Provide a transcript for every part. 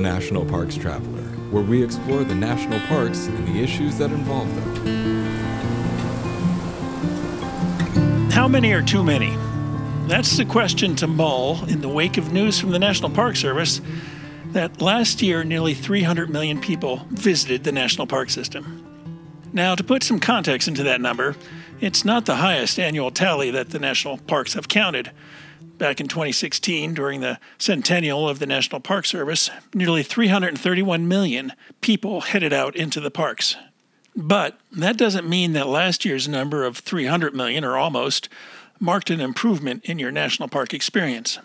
National Parks Traveler, where we explore the national parks and the issues that involve them. How many are too many? That's the question to mull in the wake of news from the National Park Service that last year nearly 300 million people visited the national park system. Now, to put some context into that number, it's not the highest annual tally that the national parks have counted. Back in 2016, during the centennial of the National Park Service, nearly 331 million people headed out into the parks. But that doesn't mean that last year's number of 300 million, or almost, marked an improvement in your national park experience.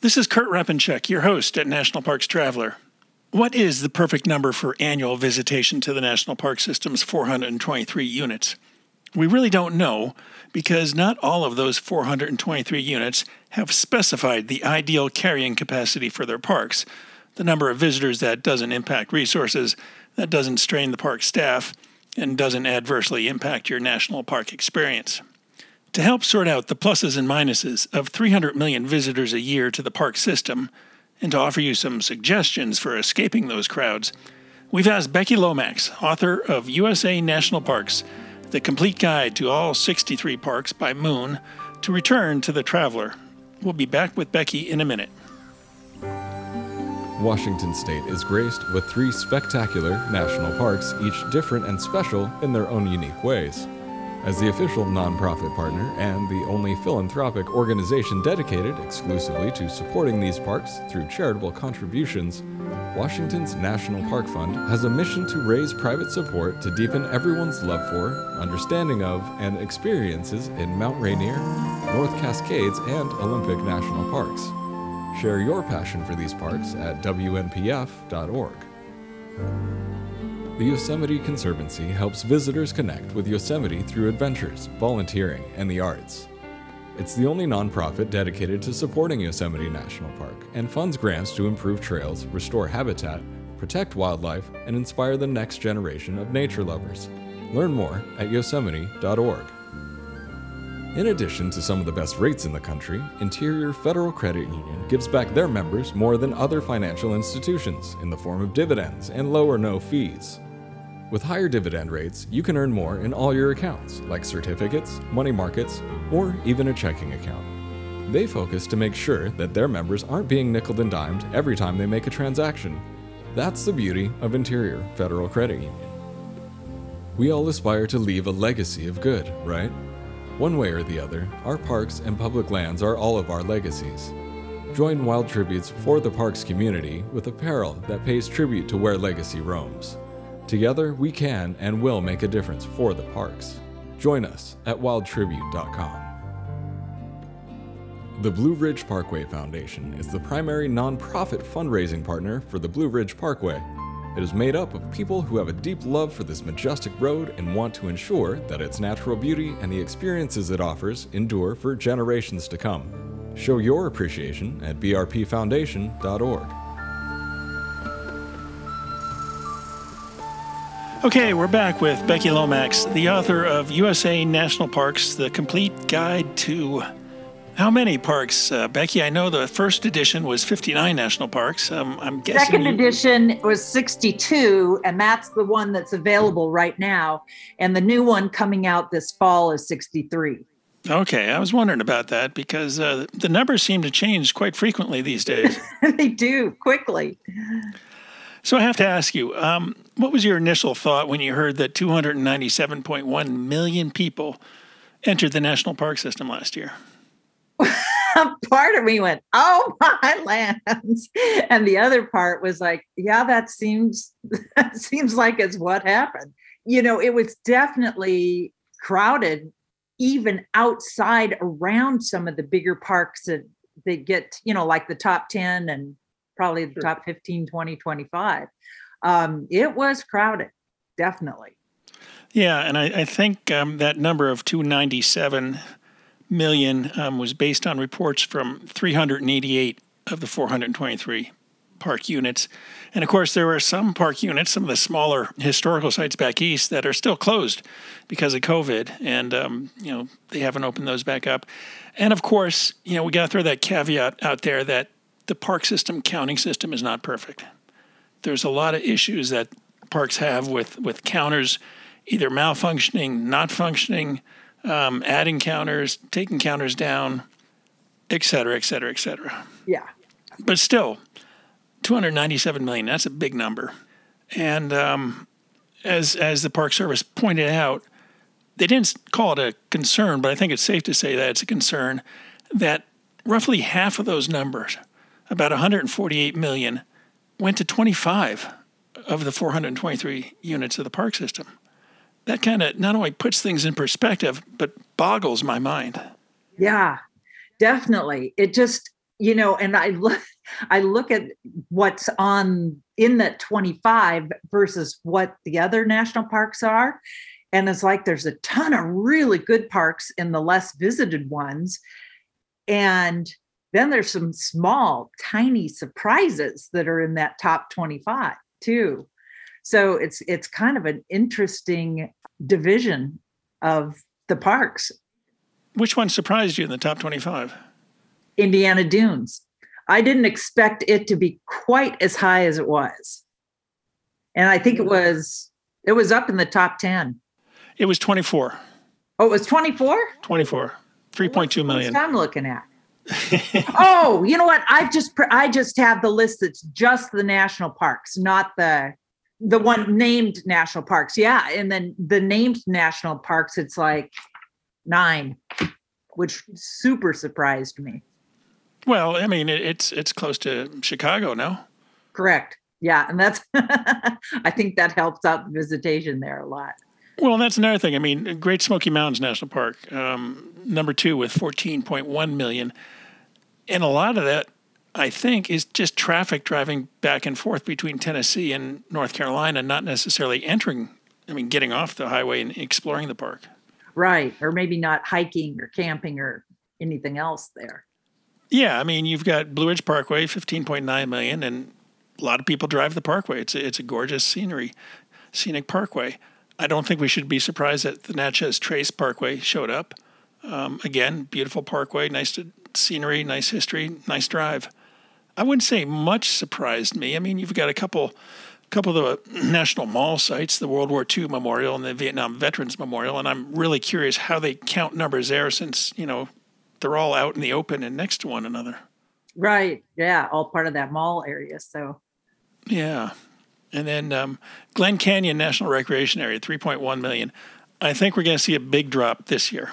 This is Kurt Repanshek, your host at National Parks Traveler. What is the perfect number for annual visitation to the National Park System's 423 units? We really don't know because not all of those 423 units have specified the ideal carrying capacity for their parks, the number of visitors that doesn't impact resources, that doesn't strain the park staff, and doesn't adversely impact your national park experience. To help sort out the pluses and minuses of 300 million visitors a year to the park system, and to offer you some suggestions for escaping those crowds, we've asked Becky Lomax, author of USA National Parks, the complete guide to all 63 parks by Moon, to return to the traveler. We'll be back with Becky in a minute. Washington State is graced with three spectacular national parks, each different and special in their own unique ways. As the official nonprofit partner and the only philanthropic organization dedicated exclusively to supporting these parks through charitable contributions, Washington's National Park Fund has a mission to raise private support to deepen everyone's love for, understanding of, and experiences in Mount Rainier, North Cascades, and Olympic National Parks. Share your passion for these parks at WNPF.org. The Yosemite Conservancy helps visitors connect with Yosemite through adventures, volunteering, and the arts. It's the only nonprofit dedicated to supporting Yosemite National Park and funds grants to improve trails, restore habitat, protect wildlife, and inspire the next generation of nature lovers. Learn more at yosemite.org. In addition to some of the best rates in the country, Interior Federal Credit Union gives back their members more than other financial institutions in the form of dividends and low or no fees. With higher dividend rates, you can earn more in all your accounts, like certificates, money markets, or even a checking account. They focus to make sure that their members aren't being nickel and dimed every time they make a transaction. That's the beauty of Interior Federal Credit Union. We all aspire to leave a legacy of good, right? One way or the other, our parks and public lands are all of our legacies. Join Wild Tributes for the Parks community with apparel that pays tribute to where legacy roams. Together, we can and will make a difference for the parks. Join us at wildtribute.com. The Blue Ridge Parkway Foundation is the primary nonprofit fundraising partner for the Blue Ridge Parkway. It is made up of people who have a deep love for this majestic road and want to ensure that its natural beauty and the experiences it offers endure for generations to come. Show your appreciation at brpfoundation.org. Okay, we're back with Becky Lomax, the author of USA National Parks, the complete guide to how many parks, uh, Becky? I know the first edition was 59 national parks. Um, I'm guessing. Second you- edition was 62, and that's the one that's available right now. And the new one coming out this fall is 63. Okay, I was wondering about that because uh, the numbers seem to change quite frequently these days. they do quickly. so I have to ask you, um, what was your initial thought when you heard that 297.1 million people entered the national park system last year? part of me went, "Oh my lands," and the other part was like, "Yeah, that seems that seems like it's what happened." You know, it was definitely crowded, even outside around some of the bigger parks that that get, you know, like the top ten and probably the Sure. top 15, 20, 25. Um, it was crowded, definitely. Yeah, and I, I think um, that number of 297 million um, was based on reports from 388 of the 423 park units. And of course, there were some park units, some of the smaller historical sites back east, that are still closed because of COVID, and um, you know they haven't opened those back up. And of course, you know we got to throw that caveat out there that the park system counting system is not perfect. There's a lot of issues that parks have with with counters either malfunctioning, not functioning, um, adding counters, taking counters down, et cetera, et cetera, et cetera. Yeah. But still, 297 million, that's a big number. And um, as, as the Park Service pointed out, they didn't call it a concern, but I think it's safe to say that it's a concern that roughly half of those numbers, about 148 million, went to 25 of the 423 units of the park system. That kind of not only puts things in perspective, but boggles my mind. Yeah, definitely. It just, you know, and I look, I look at what's on in that 25 versus what the other national parks are. And it's like there's a ton of really good parks in the less visited ones. And then there's some small, tiny surprises that are in that top 25 too. So it's it's kind of an interesting division of the parks. Which one surprised you in the top 25? Indiana Dunes. I didn't expect it to be quite as high as it was. And I think it was it was up in the top 10. It was 24. Oh, it was 24? 24. 3.2 million. I'm looking at. Oh, you know what? I've just I just have the list that's just the national parks, not the the one named national parks. Yeah, and then the named national parks, it's like nine, which super surprised me. Well, I mean, it's it's close to Chicago now. Correct. Yeah, and that's I think that helps out the visitation there a lot. Well, that's another thing. I mean, Great Smoky Mountains National Park, um, number two with 14.1 million, and a lot of that I think, is just traffic driving back and forth between Tennessee and North Carolina, not necessarily entering, I mean, getting off the highway and exploring the park. Right. Or maybe not hiking or camping or anything else there. Yeah. I mean, you've got Blue Ridge Parkway, 15.9 million, and a lot of people drive the parkway. It's a, it's a gorgeous scenery, scenic parkway. I don't think we should be surprised that the Natchez Trace Parkway showed up. Um, again, beautiful parkway, nice to, scenery, nice history, nice drive. I wouldn't say much surprised me. I mean, you've got a couple couple of the national mall sites, the World War II Memorial and the Vietnam Veterans Memorial, and I'm really curious how they count numbers there since, you know, they're all out in the open and next to one another. Right. Yeah, all part of that mall area, so. Yeah. And then um, Glen Canyon National Recreation Area, 3.1 million. I think we're going to see a big drop this year.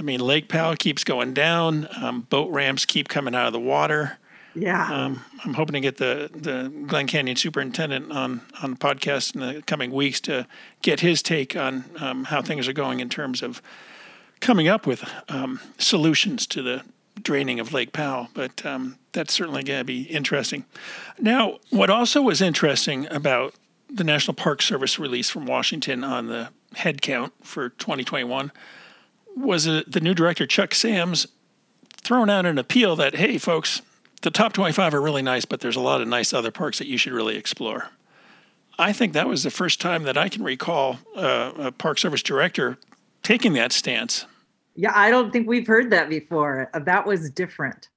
I mean, Lake Powell keeps going down. Um, boat ramps keep coming out of the water. Yeah. Um, I'm hoping to get the, the Glen Canyon superintendent on, on the podcast in the coming weeks to get his take on um, how things are going in terms of coming up with um, solutions to the draining of Lake Powell. But um, that's certainly going to be interesting. Now, what also was interesting about the National Park Service release from Washington on the head count for 2021 was a, the new director, Chuck Sams, thrown out an appeal that, hey, folks, the top 25 are really nice, but there's a lot of nice other parks that you should really explore. I think that was the first time that I can recall uh, a Park Service director taking that stance. Yeah, I don't think we've heard that before. That was different.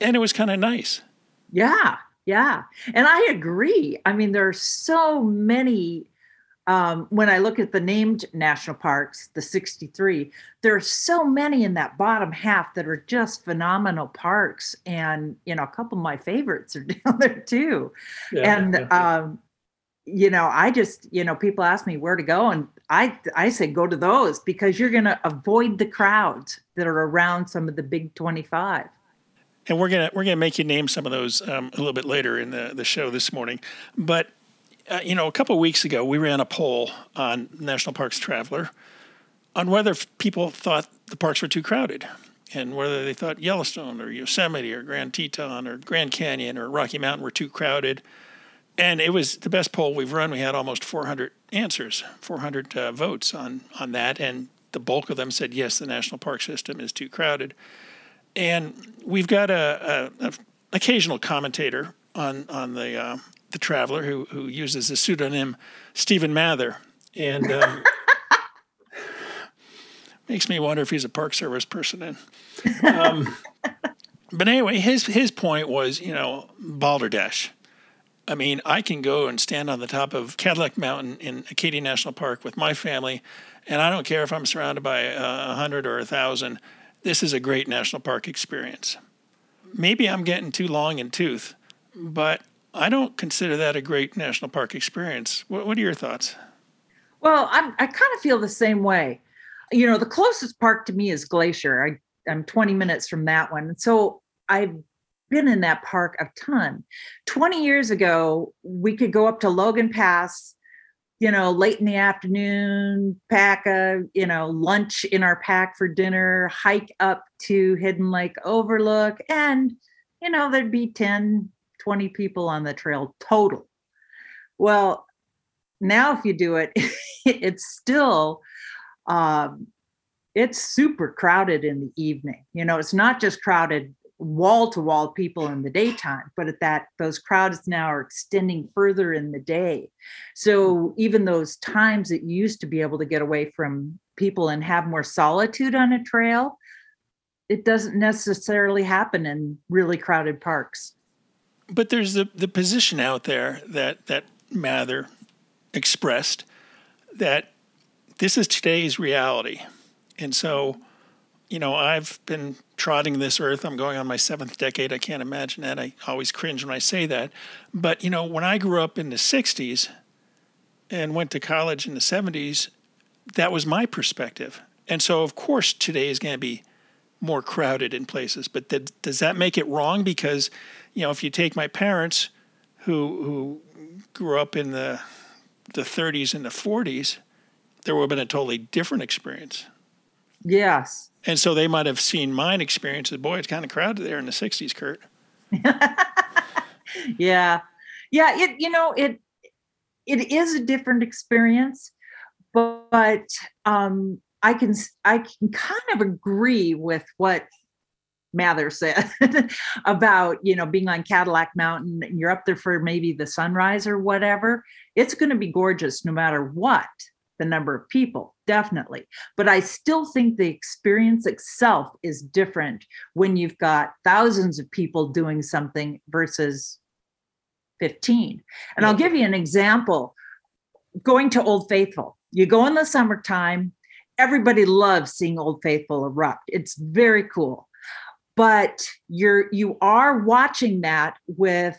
And it was kind of nice. Yeah, yeah. And I agree. I mean, there are so many um, when I look at the named national parks, the 63, there are so many in that bottom half that are just phenomenal parks. And, you know, a couple of my favorites are down there too. Yeah, and, yeah. Um, you know, I just, you know, people ask me where to go and I, I say, go to those because you're going to avoid the crowds that are around some of the big 25 and we're gonna we're gonna make you name some of those um, a little bit later in the the show this morning. But uh, you know, a couple of weeks ago, we ran a poll on National Parks Traveler on whether people thought the parks were too crowded and whether they thought Yellowstone or Yosemite or Grand Teton or Grand Canyon or Rocky Mountain were too crowded. And it was the best poll we've run. We had almost 400 answers, 400 uh, votes on, on that. And the bulk of them said, yes, the national park system is too crowded. And we've got a, a, a occasional commentator on, on the uh, the traveler who who uses the pseudonym Stephen Mather, and um, makes me wonder if he's a Park Service person. Um, but anyway, his his point was, you know, Balderdash. I mean, I can go and stand on the top of Cadillac Mountain in Acadia National Park with my family, and I don't care if I'm surrounded by a uh, hundred or a thousand. This is a great national park experience. Maybe I'm getting too long in tooth, but I don't consider that a great national park experience. What, what are your thoughts? Well, I'm, I kind of feel the same way. You know, the closest park to me is Glacier. I, I'm 20 minutes from that one. So I've been in that park a ton. 20 years ago, we could go up to Logan Pass, you know, late in the afternoon, pack a, you know, lunch in our pack for dinner, hike up to Hidden Lake Overlook, and, you know, there'd be 10, 20 people on the trail total. Well, now if you do it, it's still um, it's super crowded in the evening. You know, it's not just crowded wall to wall people in the daytime but at that those crowds now are extending further in the day so even those times that you used to be able to get away from people and have more solitude on a trail it doesn't necessarily happen in really crowded parks but there's the, the position out there that that mather expressed that this is today's reality and so you know, I've been trotting this earth. I'm going on my seventh decade. I can't imagine that. I always cringe when I say that. But, you know, when I grew up in the 60s and went to college in the 70s, that was my perspective. And so, of course, today is going to be more crowded in places. But th- does that make it wrong? Because, you know, if you take my parents who, who grew up in the, the 30s and the 40s, there would have been a totally different experience. Yes. And so they might have seen mine experience as, boy, it's kind of crowded there in the 60s, Kurt. yeah. Yeah, it you know, it it is a different experience, but, but um I can I can kind of agree with what Mather said about you know being on Cadillac Mountain and you're up there for maybe the sunrise or whatever. It's going to be gorgeous no matter what the number of people, definitely. But I still think the experience itself is different when you've got thousands of people doing something versus 15. And I'll give you an example going to Old Faithful. You go in the summertime, everybody loves seeing Old Faithful erupt. It's very cool. But you're you are watching that with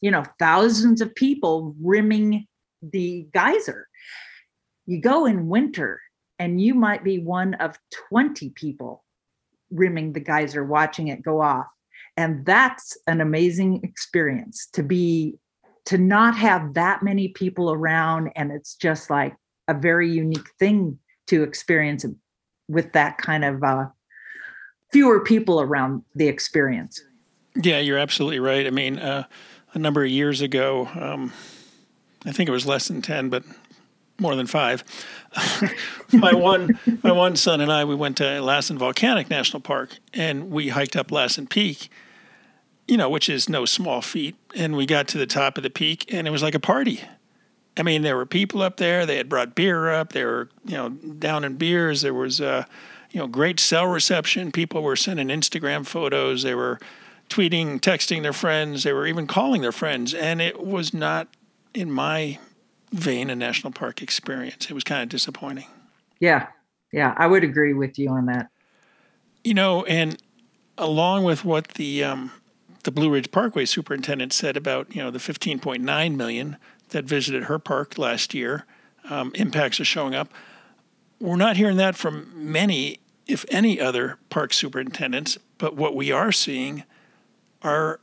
you know thousands of people rimming the geyser you go in winter and you might be one of 20 people rimming the geyser watching it go off. And that's an amazing experience to be, to not have that many people around. And it's just like a very unique thing to experience with that kind of uh, fewer people around the experience. Yeah, you're absolutely right. I mean, uh, a number of years ago, um, I think it was less than 10, but more than five. my one my one son and I we went to Lassen Volcanic National Park and we hiked up Lassen Peak, you know, which is no small feat. And we got to the top of the peak and it was like a party. I mean, there were people up there. They had brought beer up. They were, you know, down in beers. There was, uh, you know, great cell reception. People were sending Instagram photos. They were tweeting, texting their friends. They were even calling their friends. And it was not, in my vein a national park experience. It was kind of disappointing. Yeah. Yeah. I would agree with you on that. You know, and along with what the um, the Blue Ridge Parkway superintendent said about you know the 15.9 million that visited her park last year, um, impacts are showing up. We're not hearing that from many, if any, other park superintendents. But what we are seeing are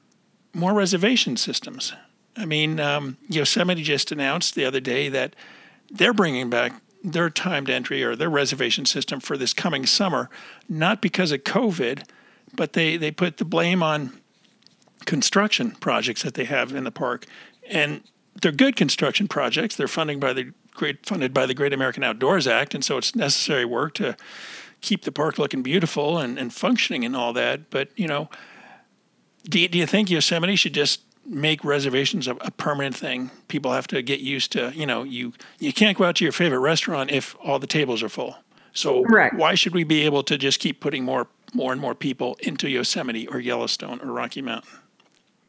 more reservation systems. I mean, um, Yosemite just announced the other day that they're bringing back their timed entry or their reservation system for this coming summer, not because of COVID, but they, they put the blame on construction projects that they have in the park. And they're good construction projects. They're funding by the great funded by the Great American Outdoors Act, and so it's necessary work to keep the park looking beautiful and, and functioning and all that. But you know, do you, do you think Yosemite should just make reservations a, a, permanent thing. People have to get used to, you know, you you can't go out to your favorite restaurant if all the tables are full. So why should we be able to just keep putting more more and more people into Yosemite or Yellowstone or Rocky Mountain?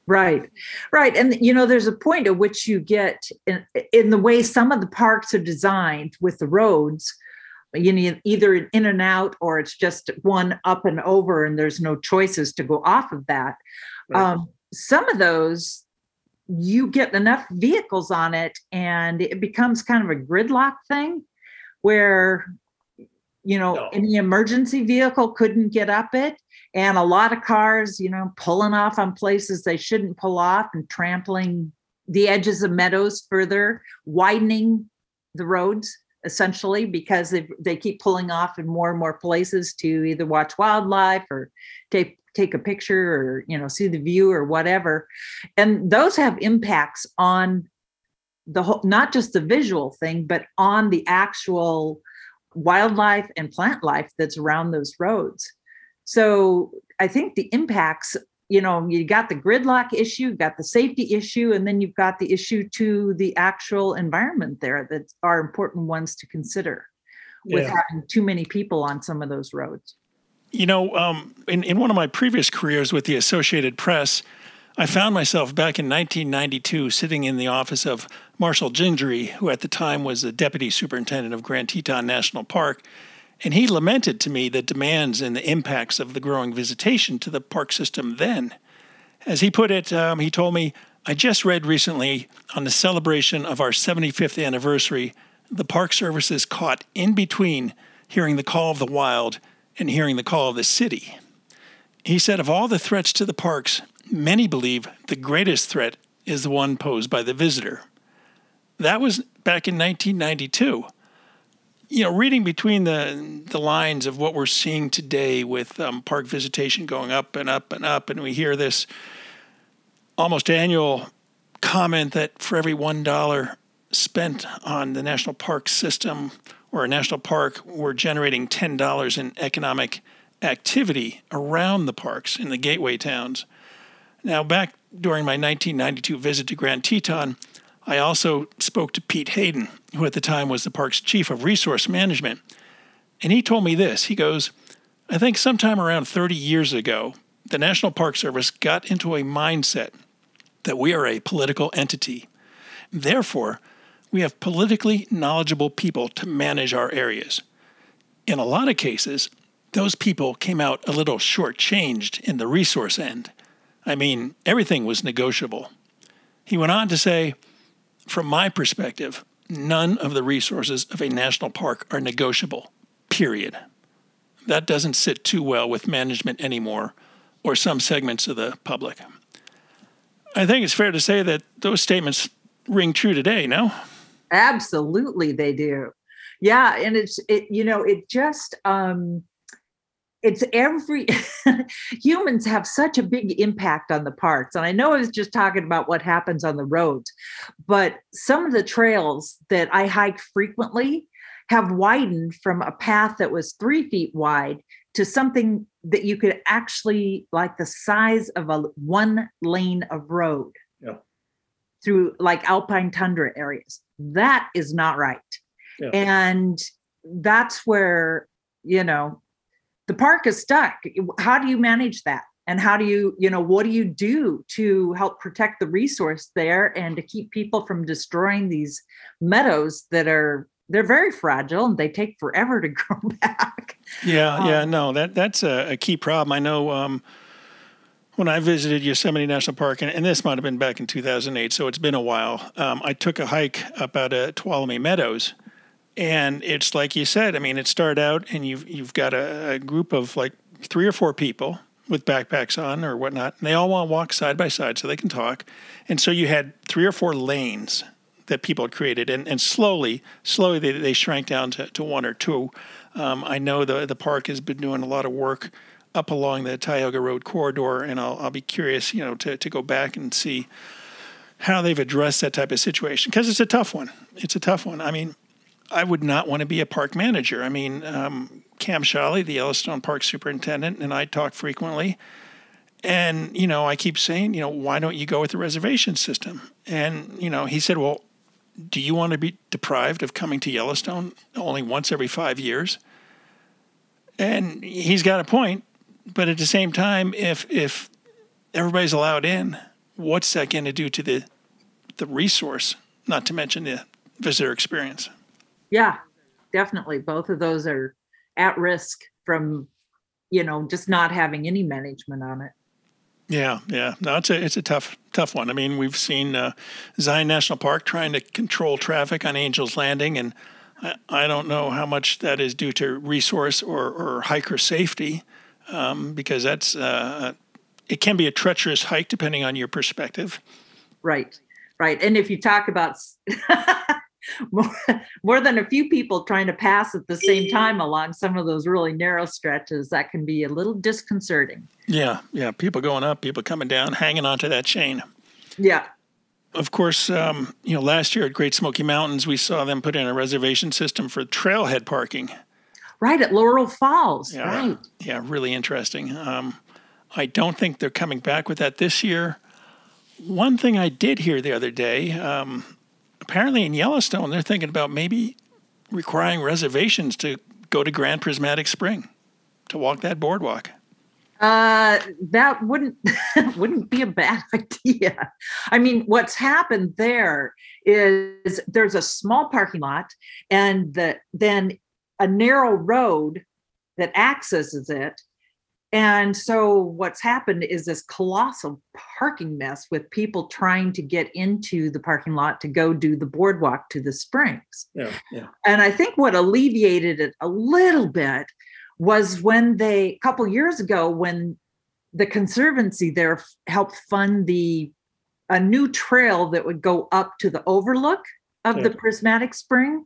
Right, right, and you know, there's a point at which you get in, in the way some of the parks are designed with the roads. You need either in and out, or it's just one up and over, and there's no choices to go off of that. Right. Um, some of those you get enough vehicles on it and it becomes kind of a gridlock thing where you know no. any emergency vehicle couldn't get up it and a lot of cars you know pulling off on places they shouldn't pull off and trampling the edges of meadows further widening the roads essentially because they, they keep pulling off in more and more places to either watch wildlife or take take a picture or you know see the view or whatever. And those have impacts on the whole not just the visual thing but on the actual wildlife and plant life that's around those roads so i think the impacts you know you got the gridlock issue got the safety issue and then you've got the issue to the actual environment there that are important ones to consider with yeah. having too many people on some of those roads you know, um, in, in one of my previous careers with the Associated Press, I found myself back in 1992 sitting in the office of Marshall Gingery, who at the time was the deputy superintendent of Grand Teton National Park. And he lamented to me the demands and the impacts of the growing visitation to the park system then. As he put it, um, he told me, I just read recently on the celebration of our 75th anniversary, the Park Service is caught in between hearing the call of the wild and hearing the call of the city. He said, of all the threats to the parks, many believe the greatest threat is the one posed by the visitor. That was back in 1992. You know, reading between the the lines of what we're seeing today with um, park visitation going up and up and up, and we hear this almost annual comment that for every one dollar spent on the national park system, or a national park, we're generating $10 in economic activity around the parks in the gateway towns. Now, back during my 1992 visit to Grand Teton, I also spoke to Pete Hayden, who at the time was the park's chief of resource management. And he told me this he goes, I think sometime around 30 years ago, the National Park Service got into a mindset that we are a political entity. Therefore, we have politically knowledgeable people to manage our areas. In a lot of cases, those people came out a little shortchanged in the resource end. I mean, everything was negotiable. He went on to say, from my perspective, none of the resources of a national park are negotiable, period. That doesn't sit too well with management anymore or some segments of the public. I think it's fair to say that those statements ring true today, no? Absolutely, they do. Yeah, and it's it. You know, it just um, it's every humans have such a big impact on the parks and i know i was just talking about what happens on the roads but some of the trails that i hike frequently have widened from a path that was three feet wide to something that you could actually like the size of a one lane of road yeah. through like alpine tundra areas that is not right. Yeah. And that's where, you know, the park is stuck. How do you manage that? And how do you, you know, what do you do to help protect the resource there and to keep people from destroying these meadows that are they're very fragile and they take forever to grow back. Yeah, um, yeah, no, that that's a, a, key problem. I know um, when I visited Yosemite National Park, and, and, this might have been back in 2008, so it's been a while, um, I took a hike up out of Tuolumne Meadows. And it's like you said, I mean, it started out and you've, you've got a, a group of like three or four people with backpacks on or whatnot. And they all want to walk side by side so they can talk. And so you had three or four lanes that people had created. And, and slowly, slowly they, they shrank down to, to one or two. Um, I know the, the park has been doing a lot of work up along the Tioga Road corridor, and I'll, I'll be curious, you know, to, to go back and see how they've addressed that type of situation because it's a tough one. It's a tough one. I mean, I would not want to be a park manager. I mean, um, Cam Sholly, the Yellowstone Park superintendent, and I talk frequently. And, you know, I keep saying, you know, why don't you go with the reservation system? And, you know, he said, well, do you want to be deprived of coming to Yellowstone only once every five years? And he's got a point but at the same time, if if everybody's allowed in, what's that going to do to the the resource? Not to mention the visitor experience. Yeah, definitely. Both of those are at risk from, you know, just not having any management on it. Yeah, yeah. No, it's a it's a tough tough one. I mean, we've seen uh, Zion National Park trying to control traffic on Angels Landing, and I, I don't know how much that is due to resource or, or hiker safety, um, because that's uh, it can be a treacherous hike depending on your perspective. Right, right. And if you talk about more, more than a few people trying to pass at the same time along some of those really narrow stretches, that can be a little disconcerting. Yeah, yeah. People going up, people coming down, hanging onto that chain. Yeah. Of course, um, you know, last year at Great Smoky Mountains, we saw them put in a reservation system for trailhead parking. Right at Laurel Falls. Yeah, right. Yeah, really interesting. Um, I don't think they're coming back with that this year. One thing I did hear the other day, um, apparently in Yellowstone, they're thinking about maybe requiring reservations to go to Grand Prismatic Spring to walk that boardwalk. Uh, that wouldn't wouldn't be a bad idea. I mean, what's happened there is there's a small parking lot, and the, then a narrow road that accesses it. And so what's happened is this colossal parking mess with people trying to get into the parking lot to go do the boardwalk to the springs. Yeah, yeah. And I think what alleviated it a little bit was when they a couple years ago when the conservancy there helped fund the a new trail that would go up to the overlook of yeah. the prismatic spring.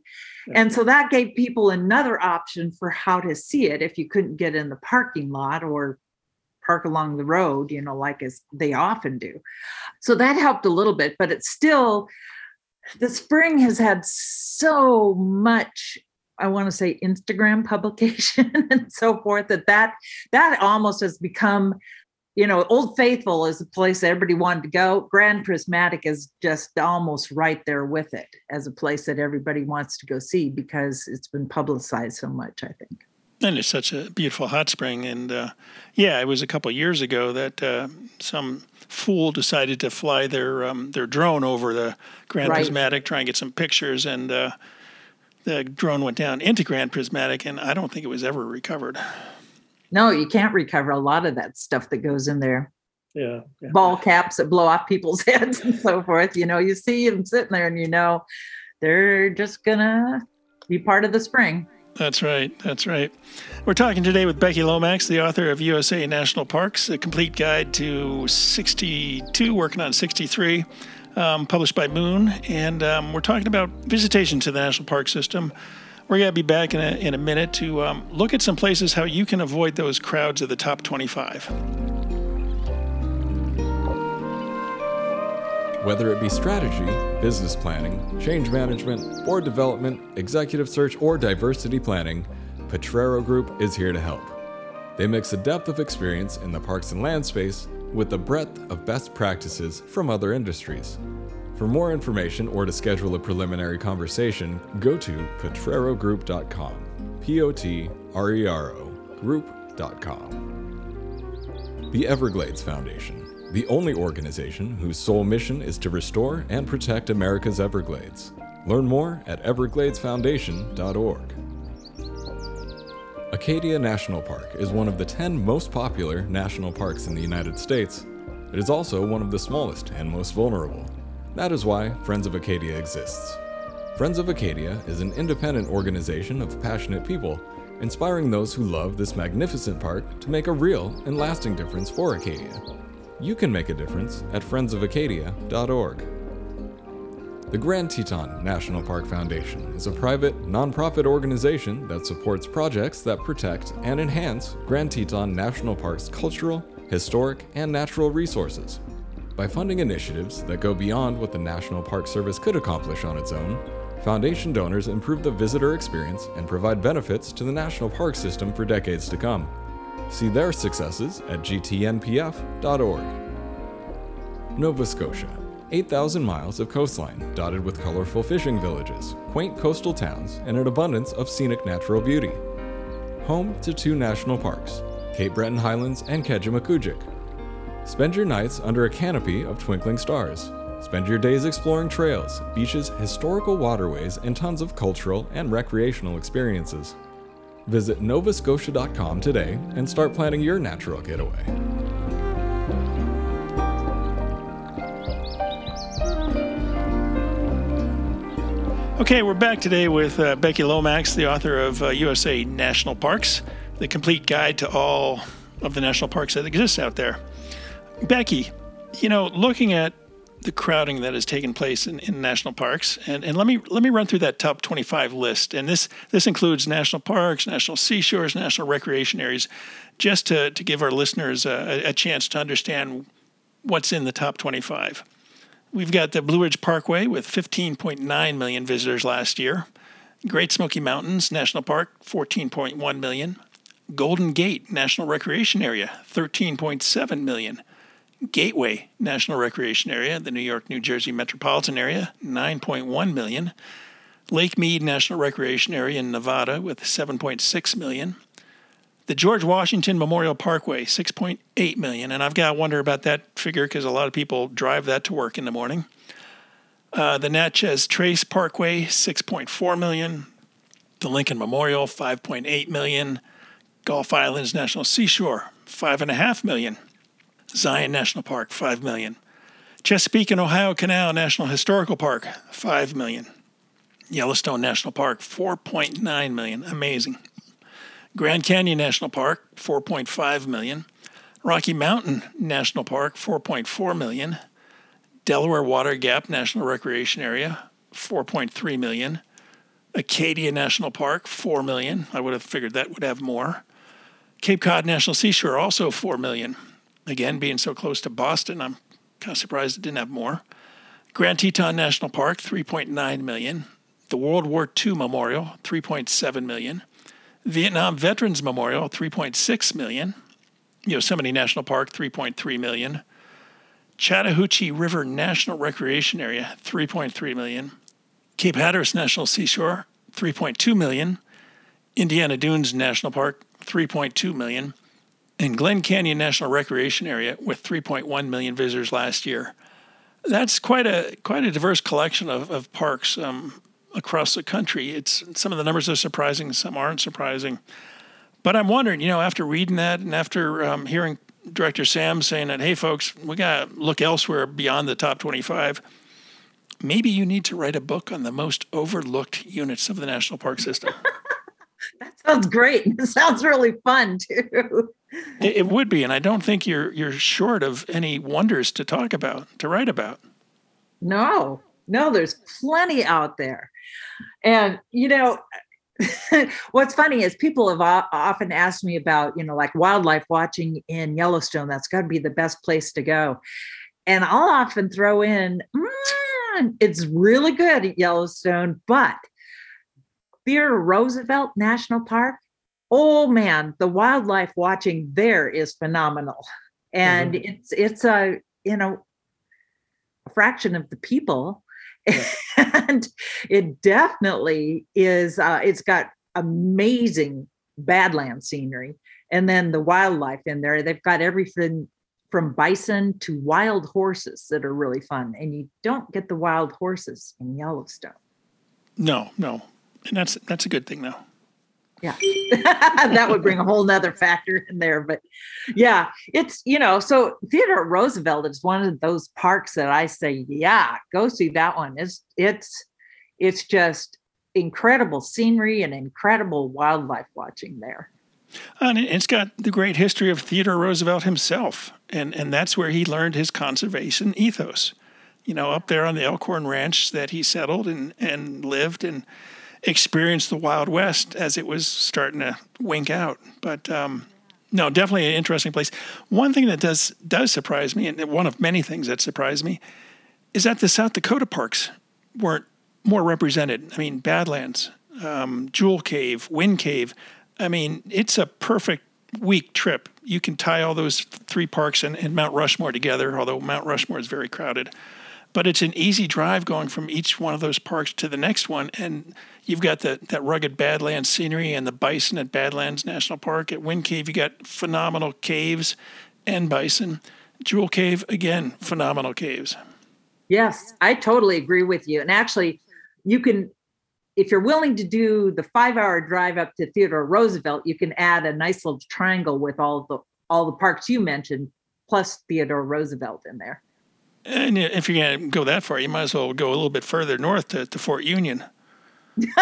And so that gave people another option for how to see it if you couldn't get in the parking lot or park along the road you know like as they often do. So that helped a little bit but it's still the spring has had so much I want to say Instagram publication and so forth that that that almost has become you know Old Faithful is a place that everybody wanted to go Grand Prismatic is just almost right there with it as a place that everybody wants to go see because it's been publicized so much I think and it's such a beautiful hot spring and uh, yeah it was a couple years ago that uh, some fool decided to fly their um, their drone over the Grand right. Prismatic try and get some pictures and uh, the drone went down into Grand Prismatic, and I don't think it was ever recovered. No, you can't recover a lot of that stuff that goes in there. Yeah, yeah. Ball caps that blow off people's heads and so forth. You know, you see them sitting there and you know they're just gonna be part of the spring. That's right. That's right. We're talking today with Becky Lomax, the author of USA National Parks, a complete guide to 62, working on 63 um, published by Moon, and um, we're talking about visitation to the national park system. We're going to be back in a, in a minute to um, look at some places how you can avoid those crowds of the top 25. Whether it be strategy, business planning, change management, board development, executive search, or diversity planning, Potrero Group is here to help. They mix a depth of experience in the parks and land space with the breadth of best practices from other industries. For more information or to schedule a preliminary conversation, go to potrerogroup.com. P O T R E R O group.com. The Everglades Foundation, the only organization whose sole mission is to restore and protect America's Everglades. Learn more at evergladesfoundation.org. Acadia National Park is one of the 10 most popular national parks in the United States. It is also one of the smallest and most vulnerable. That is why Friends of Acadia exists. Friends of Acadia is an independent organization of passionate people, inspiring those who love this magnificent park to make a real and lasting difference for Acadia. You can make a difference at friendsofacadia.org. The Grand Teton National Park Foundation is a private, nonprofit organization that supports projects that protect and enhance Grand Teton National Park's cultural, historic, and natural resources. By funding initiatives that go beyond what the National Park Service could accomplish on its own, Foundation donors improve the visitor experience and provide benefits to the National Park System for decades to come. See their successes at gtnpf.org. Nova Scotia 8,000 miles of coastline dotted with colorful fishing villages, quaint coastal towns, and an abundance of scenic natural beauty. Home to two national parks, Cape Breton Highlands and Kejimkujik. Spend your nights under a canopy of twinkling stars. Spend your days exploring trails, beaches, historical waterways, and tons of cultural and recreational experiences. Visit novascotia.com today and start planning your natural getaway. Okay, we're back today with uh, Becky Lomax, the author of uh, USA National Parks, the complete guide to all of the national parks that exist out there. Becky, you know, looking at the crowding that has taken place in, in national parks, and, and let me let me run through that top 25 list. And this this includes national parks, national seashores, national recreation areas, just to, to give our listeners a, a chance to understand what's in the top 25. We've got the Blue Ridge Parkway with 15.9 million visitors last year. Great Smoky Mountains National Park, 14.1 million. Golden Gate National Recreation Area, 13.7 million. Gateway National Recreation Area, the New York, New Jersey metropolitan area, 9.1 million. Lake Mead National Recreation Area in Nevada with 7.6 million. The George Washington Memorial Parkway, 6.8 million, and I've got to wonder about that figure because a lot of people drive that to work in the morning. Uh, the Natchez Trace Parkway, 6.4 million. The Lincoln Memorial, 5.8 million. Gulf Islands National Seashore, 5.5 million. Zion National Park, 5 million. Chesapeake and Ohio Canal National Historical Park, 5 million. Yellowstone National Park, 4.9 million. Amazing. Grand Canyon National Park, 4.5 million. Rocky Mountain National Park, 4.4 million. Delaware Water Gap National Recreation Area, 4.3 million. Acadia National Park, 4 million. I would have figured that would have more. Cape Cod National Seashore, also 4 million. Again, being so close to Boston, I'm kind of surprised it didn't have more. Grand Teton National Park, 3.9 million. The World War II Memorial, 3.7 million. Vietnam Veterans Memorial, 3.6 million. Yosemite National Park, 3.3 million. Chattahoochee River National Recreation Area, 3.3 million. Cape Hatteras National Seashore, 3.2 million. Indiana Dunes National Park, 3.2 million. And Glen Canyon National Recreation Area with 3.1 million visitors last year. That's quite a quite a diverse collection of, of parks. Um, across the country. It's some of the numbers are surprising, some aren't surprising. But I'm wondering, you know, after reading that and after um, hearing Director Sam saying that, hey, folks, we got to look elsewhere beyond the top 25. Maybe you need to write a book on the most overlooked units of the national park system. that sounds great. It sounds really fun too. It, it would be, and I don't think you're you're short of any wonders to talk about, to write about. No, no, there's plenty out there. And, you know, what's funny is people have often asked me about, you know, like wildlife watching in Yellowstone. That's got to be the best place to go. And I'll often throw in, mm, it's really good at Yellowstone, but Theodore Roosevelt National Park, oh man, the wildlife watching there is phenomenal. And mm-hmm. it's it's a you know a fraction of the people. And it definitely is uh, it's got amazing badland scenery. And then the wildlife in there they've got everything from bison to wild horses that are really fun. And you don't get the wild horses in yellowstone. No no. And that's that's a good thing though yeah. That would bring a whole nother factor in there but yeah it's you know so theodore roosevelt is one of those parks that i say yeah go see that one. It's it's it's just incredible scenery and incredible wildlife watching there. And it's got the great history of theodore roosevelt himself and and that's where he learned his conservation ethos. You know up there on the elkhorn ranch that he settled and and lived and experienced the Wild West as it was starting to wink out. But um, no, definitely an interesting place. One thing that does does surprise me, and one of many things that surprise me, is that the South Dakota parks weren't more represented. I mean, Badlands, um, Jewel Cave, Wind Cave. I mean, it's a perfect week trip. You can tie all those three parks and, and Mount Rushmore together, although Mount Rushmore is very crowded but it's an easy drive going from each one of those parks to the next one. And you've got the, that rugged Badlands scenery and the bison at Badlands National Park. At Wind Cave, you got phenomenal caves and bison. Jewel Cave, again, phenomenal caves. Yes, I totally agree with you. And actually, you can, if you're willing to do the five hour drive up to Theodore Roosevelt, you can add a nice little triangle with all the all the parks you mentioned, plus Theodore Roosevelt in there. And if you're going to go that far, you might as well go a little bit further north to, to Fort Union.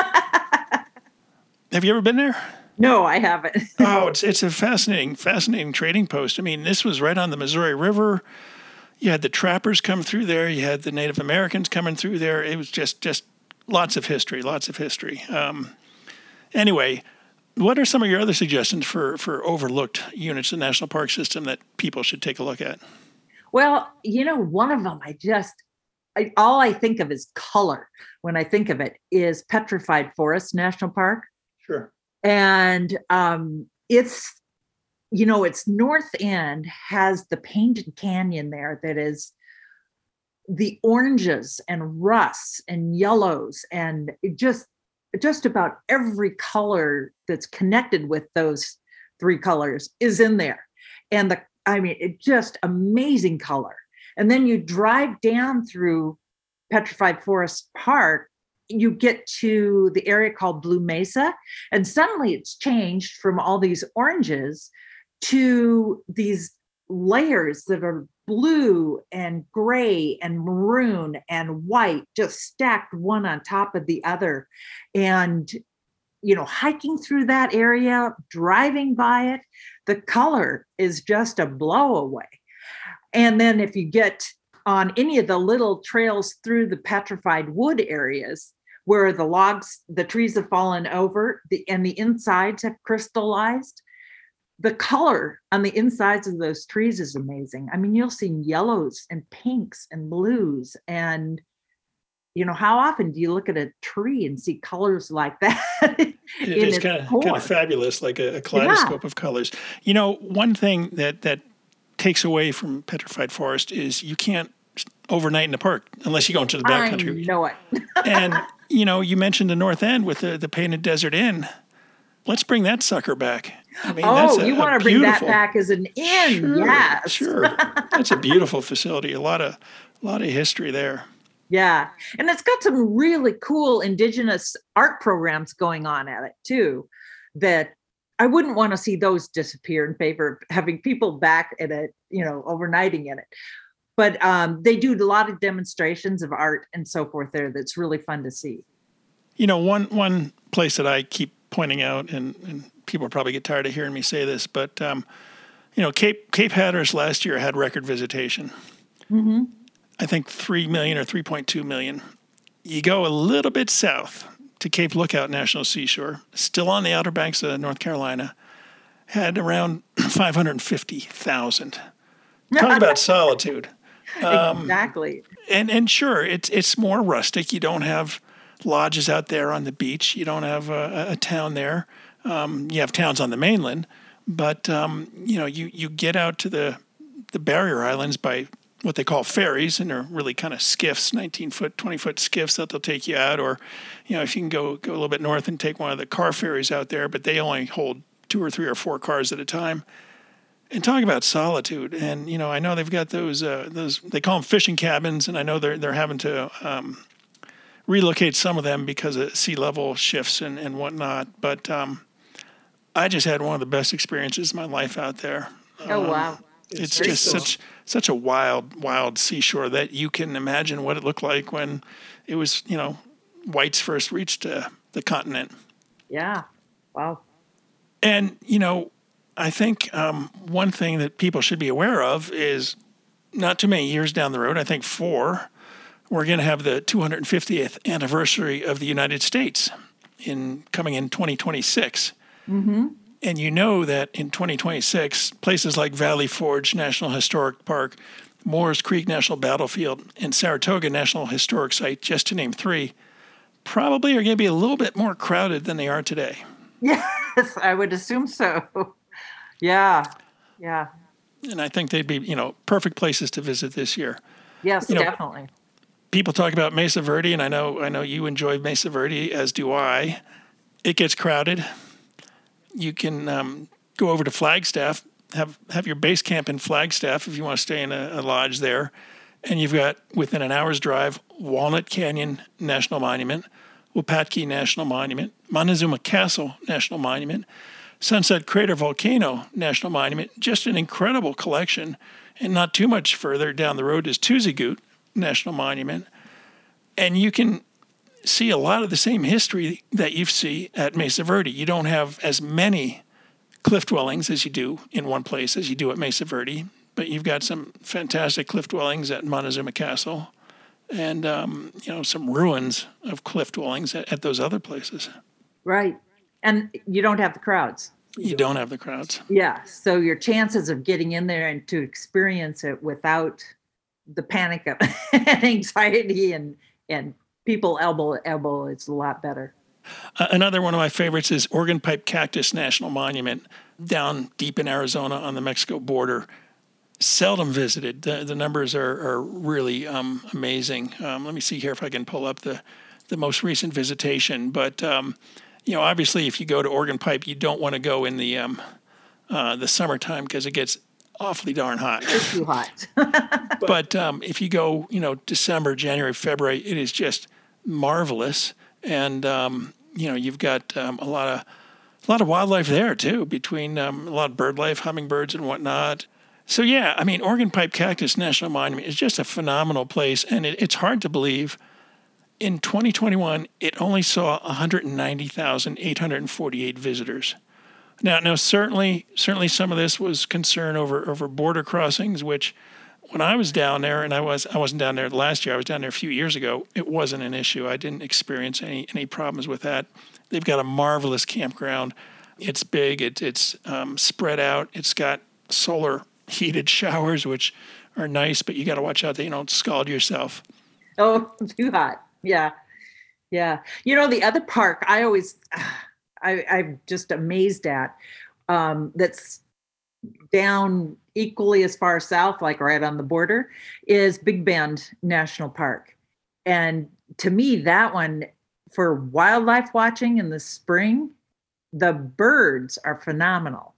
Have you ever been there? No, I haven't. oh, it's it's a fascinating, fascinating trading post. I mean, this was right on the Missouri River. You had the trappers come through there. You had the Native Americans coming through there. It was just just lots of history, lots of history. Um, anyway, what are some of your other suggestions for for overlooked units in the national park system that people should take a look at? Well, you know, one of them I just I, all I think of is color when I think of it is Petrified Forest National Park. Sure. And um, it's, you know, its north end has the painted canyon there that is the oranges and rusts and yellows and just just about every color that's connected with those three colors is in there and the i mean it just amazing color and then you drive down through petrified forest park you get to the area called Blue Mesa, and suddenly it's changed from all these oranges to these layers that are blue and gray and maroon and white, just stacked one on top of the other. And, you know, hiking through that area, driving by it, the color is just a blow away. And then if you get on any of the little trails through the petrified wood areas, where the logs, the trees have fallen over, the and the insides have crystallized. The color on the insides of those trees is amazing. I mean, you'll see yellows and pinks and blues and you know how often do you look at a tree and see colors like that it is kind of, kind of fabulous like a, a kaleidoscope yeah. of colors you know one thing that that takes away from petrified forest is you can't overnight in the park unless you go into the backcountry. I know it. and you know, you mentioned the North End with the, the Painted Desert Inn. Let's bring that sucker back. I mean, oh, a, you want to bring that back as an inn? Sure, yes, sure. That's a beautiful facility. A lot of, a lot of history there. Yeah, and it's got some really cool indigenous art programs going on at it too. That I wouldn't want to see those disappear in favor of having people back at it, you know, overnighting in it but um, they do a lot of demonstrations of art and so forth there that's really fun to see you know one one place that i keep pointing out and, and people probably get tired of hearing me say this but um, you know cape cape hatteras last year had record visitation mm-hmm. I think 3 million or 3.2 million you go a little bit south to cape lookout national seashore still on the outer banks of north carolina had around 550000 talk about solitude um, exactly. And and sure, it's it's more rustic. You don't have lodges out there on the beach. You don't have a, a town there. Um, you have towns on the mainland, but um, you know you you get out to the the barrier islands by what they call ferries, and they're really kind of skiffs, 19 foot, 20 foot skiffs that they'll take you out. Or, you know, if you can go go a little bit north and take one of the car ferries out there, but they only hold two or three or four cars at a time and talk about solitude, and you know, I know they've got those uh, those they call them fishing cabins, and I know they're they're having to um, relocate some of them because of sea level shifts and and whatnot. But um, I just had one of the best experiences of my life out there. Oh um, wow! It's, it's just cool. such such a wild wild seashore that you can imagine what it looked like when it was you know whites first reached uh, the continent. Yeah. Wow. And you know I think um, one thing that people should be aware of is not too many years down the road, I think four, we're going to have the 250th anniversary of the United States in coming in 2026. Mm-hmm. And you know that in 2026, places like Valley Forge National Historic Park, Moores Creek National Battlefield, and Saratoga National Historic Site, just to name three, probably are going to be a little bit more crowded than they are today. Yes, I would assume so. Yeah. Yeah. And I think they'd be, you know, perfect places to visit this year. Yes, you know, definitely. People talk about Mesa Verde, and I know I know you enjoy Mesa Verde, as do I. It gets crowded. You can um, go over to Flagstaff, have have your base camp in Flagstaff if you want to stay in a, a lodge there, and you've got within an hour's drive Walnut Canyon National Monument, Wupatki National Monument, Montezuma Castle National Monument, Sunset Crater Volcano National Monument. Just an incredible collection. And not too much further down the road is Tuzigoot National Monument. And you can see a lot of the same history that you see at Mesa Verde. You don't have as many cliff dwellings as you do in one place as you do at Mesa Verde, but you've got some fantastic cliff dwellings at Montezuma Castle and um, you know some ruins of cliff dwellings at, at, those other places. Right, and you don't have the crowds. You don't have the crowds. Yeah, so your chances of getting in there and to experience it without the panic of and anxiety and and people elbow elbow, it's a lot better. Uh, another one of my favorites is Organ Pipe Cactus National Monument down deep in Arizona on the Mexico border seldom visited. The, the numbers are, are really um, amazing. Um, let me see here if I can pull up the, the most recent visitation. But, um, you know, obviously, if you go to Organ Pipe, you don't want to go in the, um, uh, the summertime because it gets awfully darn hot. It's too hot. but um, if you go, you know, December, January, February, it is just marvelous. And, um, you know, you've got a lot of a lot of wildlife there too, between um, a lot of bird life, hummingbirds and whatnot. So yeah, I mean, Organ Pipe Cactus National Monument is just a phenomenal place, and it, it's hard to believe. In 2021, it only saw 190,848 visitors. Now, now certainly, certainly some of this was concern over over border crossings, which when I was down there, and I was I wasn't down there last year. I was down there a few years ago. It wasn't an issue. I didn't experience any any problems with that. They've got a marvelous campground. It's big. It, it's um, spread out. It's got solar heated showers, which are nice, but you got to watch out that you don't scald yourself. Oh, too hot. Yeah. Yeah. You know, the other park I always, I, I'm just amazed at um, that's down equally as far south, like right on the border, is Big Bend National Park. And to me, that one for wildlife watching in the spring, the birds are phenomenal.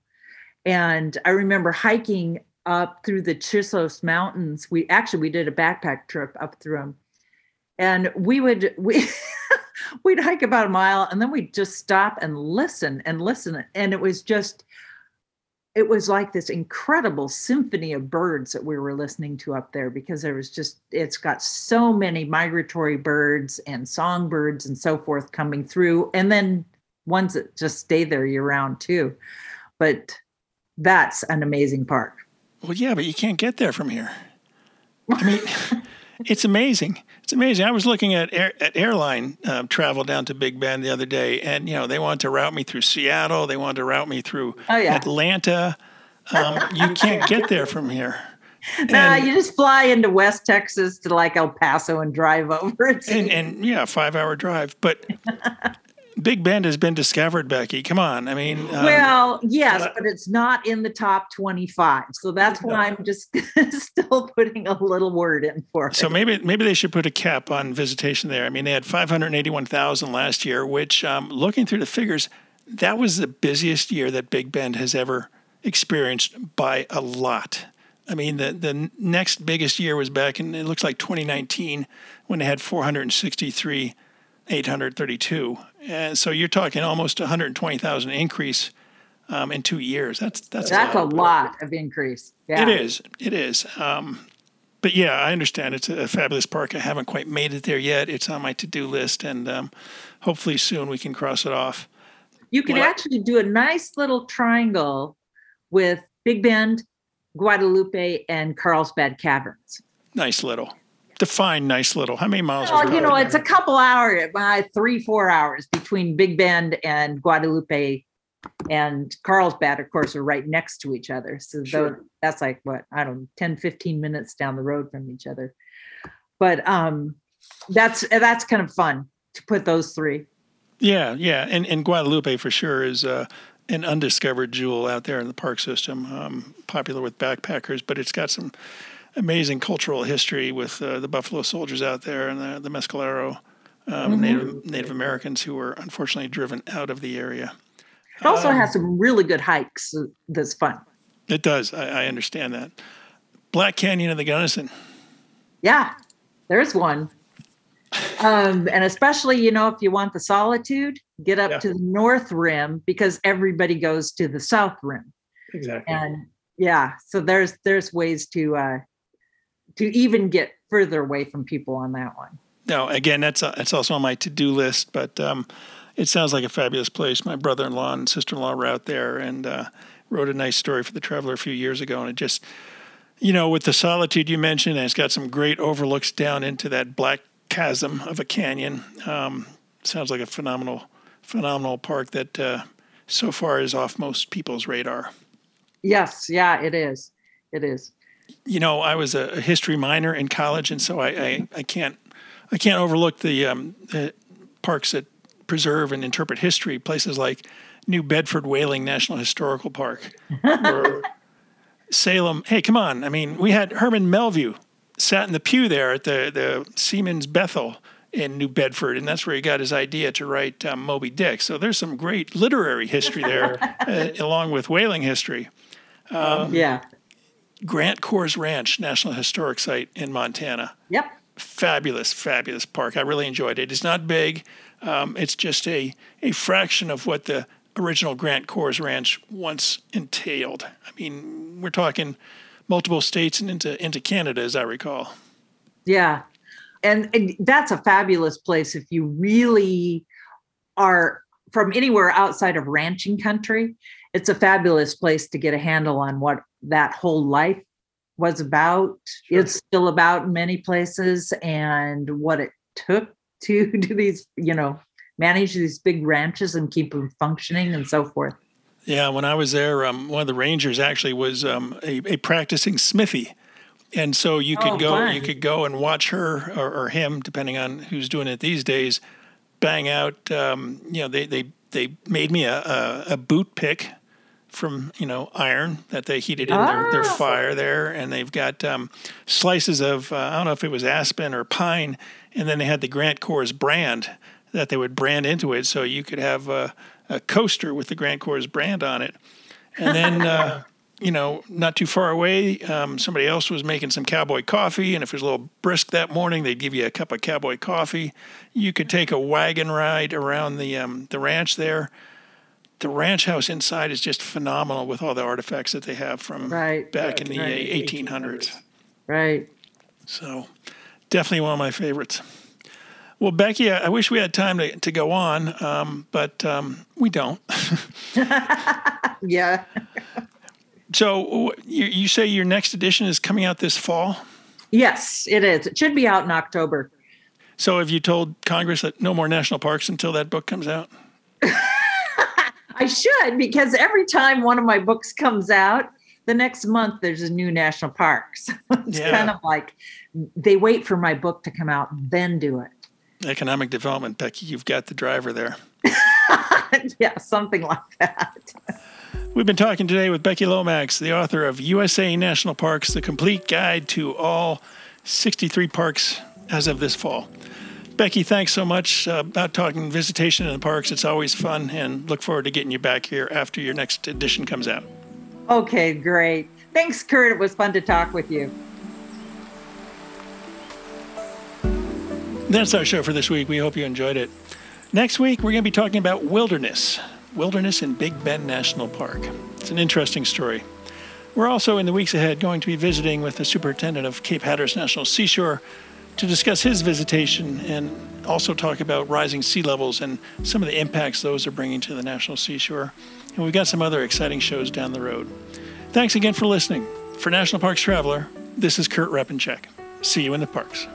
And I remember hiking up through the Chisos Mountains. We actually we did a backpack trip up through them, and we would we we'd hike about a mile, and then we'd just stop and listen and listen, and it was just it was like this incredible symphony of birds that we were listening to up there because there was just it's got so many migratory birds and songbirds and so forth coming through and then ones that just stay there year round too but that's an amazing park. Well, yeah, but you can't get there from here. I mean, it's amazing. It's amazing. I was looking at air, at airline uh, travel down to Big Bend the other day, and you know they wanted to route me through Seattle. They wanted to route me through oh, yeah. Atlanta. Um, you can't get there from here. nah, you just fly into West Texas to like El Paso and drive over. And, and yeah, five hour drive. But Big Bend has been discovered, Becky. Come on. I mean, um, well, yes, but it's not in the top 25. So that's why I'm just still putting a little word in for it. So maybe maybe they should put a cap on visitation there. I mean, they had 581,000 last year, which um, looking through the figures, that was the busiest year that Big Bend has ever experienced by a lot. I mean, the, the next biggest year was back in, it looks like 2019 when they had 463 832. And so you're talking almost 120,000 increase um, in two years. That's that's that's a lot, a lot of increase. Yeah. It is. It is. Um, but yeah, I understand it's a fabulous park. I haven't quite made it there yet. It's on my to-do list, and um, hopefully soon we can cross it off. You can well, actually do a nice little triangle with Big Bend, Guadalupe, and Carlsbad Caverns. Nice little define nice little. How many miles? Well, you know, it's a couple hours, uh, three, four hours between Big Bend and Guadalupe and Carlsbad, of course, are right next to each other. So sure. that's like what, I don't know, 10, 15 minutes down the road from each other. But um that's that's kind of fun to put those three. Yeah, yeah. And and Guadalupe for sure is uh an undiscovered jewel out there in the park system, um, popular with backpackers, but it's got some amazing cultural history with uh, the Buffalo Soldiers out there and the, the Mescalero um, mm-hmm. Native Native Americans who were unfortunately driven out of the area. It also um, has some really good hikes that's fun. It does. I, I understand that. Black Canyon of the Gunnison. Yeah, there's one. Um, and especially, you know, if you want the solitude, get up Yeah. to the north rim because everybody goes to the south rim. Exactly. And yeah, so there's there's ways to uh to even get further away from people on that one. No, again, that's uh, that's also on my to-do list. But um, it sounds like a fabulous place. My brother-in-law and sister-in-law were out there and uh, wrote a nice story for the Traveler a few years ago, and it just, you know, with the solitude you mentioned, and it's got some great overlooks down into that black chasm of a canyon. Um, sounds like a phenomenal, phenomenal park that uh, so far is off most people's radar. Yes, yeah, it is. It is. You know, I was a, history minor in college, and so I, I, I can't I can't overlook the, um, the parks that preserve and interpret history. Places like New Bedford Whaling National Historical Park, or Salem. Hey, come on! I mean, we had Herman Melville sat in the pew there at the the Seamen's Bethel in New Bedford, and that's where he got his idea to write um, Moby Dick. So there's some great literary history there, uh, along with whaling history. yeah. Grant-Kohrs Ranch National Historic Site in Montana. Yep. Fabulous, fabulous park. I really enjoyed it. It's not big. Um, it's just a, a fraction of what the original Grant-Kohrs Ranch once entailed. I mean, we're talking multiple states and into into Canada, as I recall. Yeah. And, and that's a fabulous place if you really are from anywhere outside of ranching country. It's a fabulous place to get a handle on what that whole life was about. Sure. It's still about in many places and what it took to do these, you know, manage these big ranches and keep them functioning and so forth. Yeah, when I was there, um, one of the rangers actually was um, a, a practicing smithy, and so you could Oh, go, fun. you could go and watch her or, or him, depending on who's doing it these days, bang out. Um, you know, they they they made me a, a, a boot pick from you know iron that they heated in their, their Ah. fire there, and they've got um, slices of uh, I don't know if it was aspen or pine, and then they had the Grant-Kohrs brand that they would brand into it, so you could have a, a coaster with the Grant-Kohrs brand on it, and then. Uh, you know, not too far away, um, somebody else was making some cowboy coffee, and if it was a little brisk that morning, they'd give you a cup of cowboy coffee. You could take a wagon ride around the um, the ranch there. The ranch house inside is just phenomenal with all the artifacts that they have from Right, back in the right. 1800s. Right. So, definitely one of my favorites. Well, Becky, I I wish we had time to, to go on, um, but um, we don't. Yeah. So, you, you say your next edition is coming out this fall? Yes, it is. It should be out in October. So, have you told Congress that no more national parks until that book comes out? I should because every time one of my books comes out, the next month there's a new national park. So it's Yeah. kind of like they wait for my book to come out, then do it. Economic development, Becky, you've got the driver there. yeah, something like that. We've been talking today with Becky Lomax, the author of USA National Parks, the complete guide to all 63 parks as of this fall. Becky, thanks so much uh, about talking visitation in the parks. It's always fun, and look forward to getting you back here after your next edition comes out. Okay, great. Thanks, Kurt. It was fun to talk with you. That's our show for this week. We hope you enjoyed it. Next week, we're going to be talking about wilderness, wilderness in Big Bend National Park. It's an interesting story. We're also in the weeks ahead going to be visiting with the superintendent of Cape Hatteras National Seashore to discuss his visitation and also talk about rising sea levels and some of the impacts those are bringing to the National Seashore. And we've got some other exciting shows down the road. Thanks again for listening. For National Parks Traveler, this is Kurt Repanshek. See you in the parks.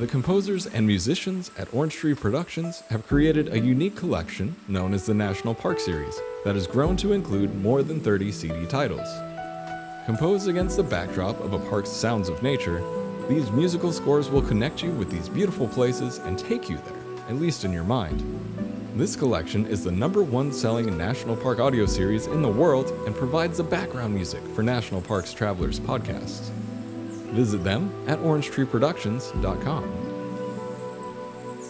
The composers and musicians at Orange Tree Productions have created a unique collection known as the National Park Series that has grown to include more than 30 CD titles. Composed against the backdrop of a park's sounds of nature, these musical scores will connect you with these beautiful places and take you there, at least in your mind. This collection is the number one selling national park audio series in the world and provides the background music for National Parks Travelers podcasts. Visit them at orangetreeproductions.com.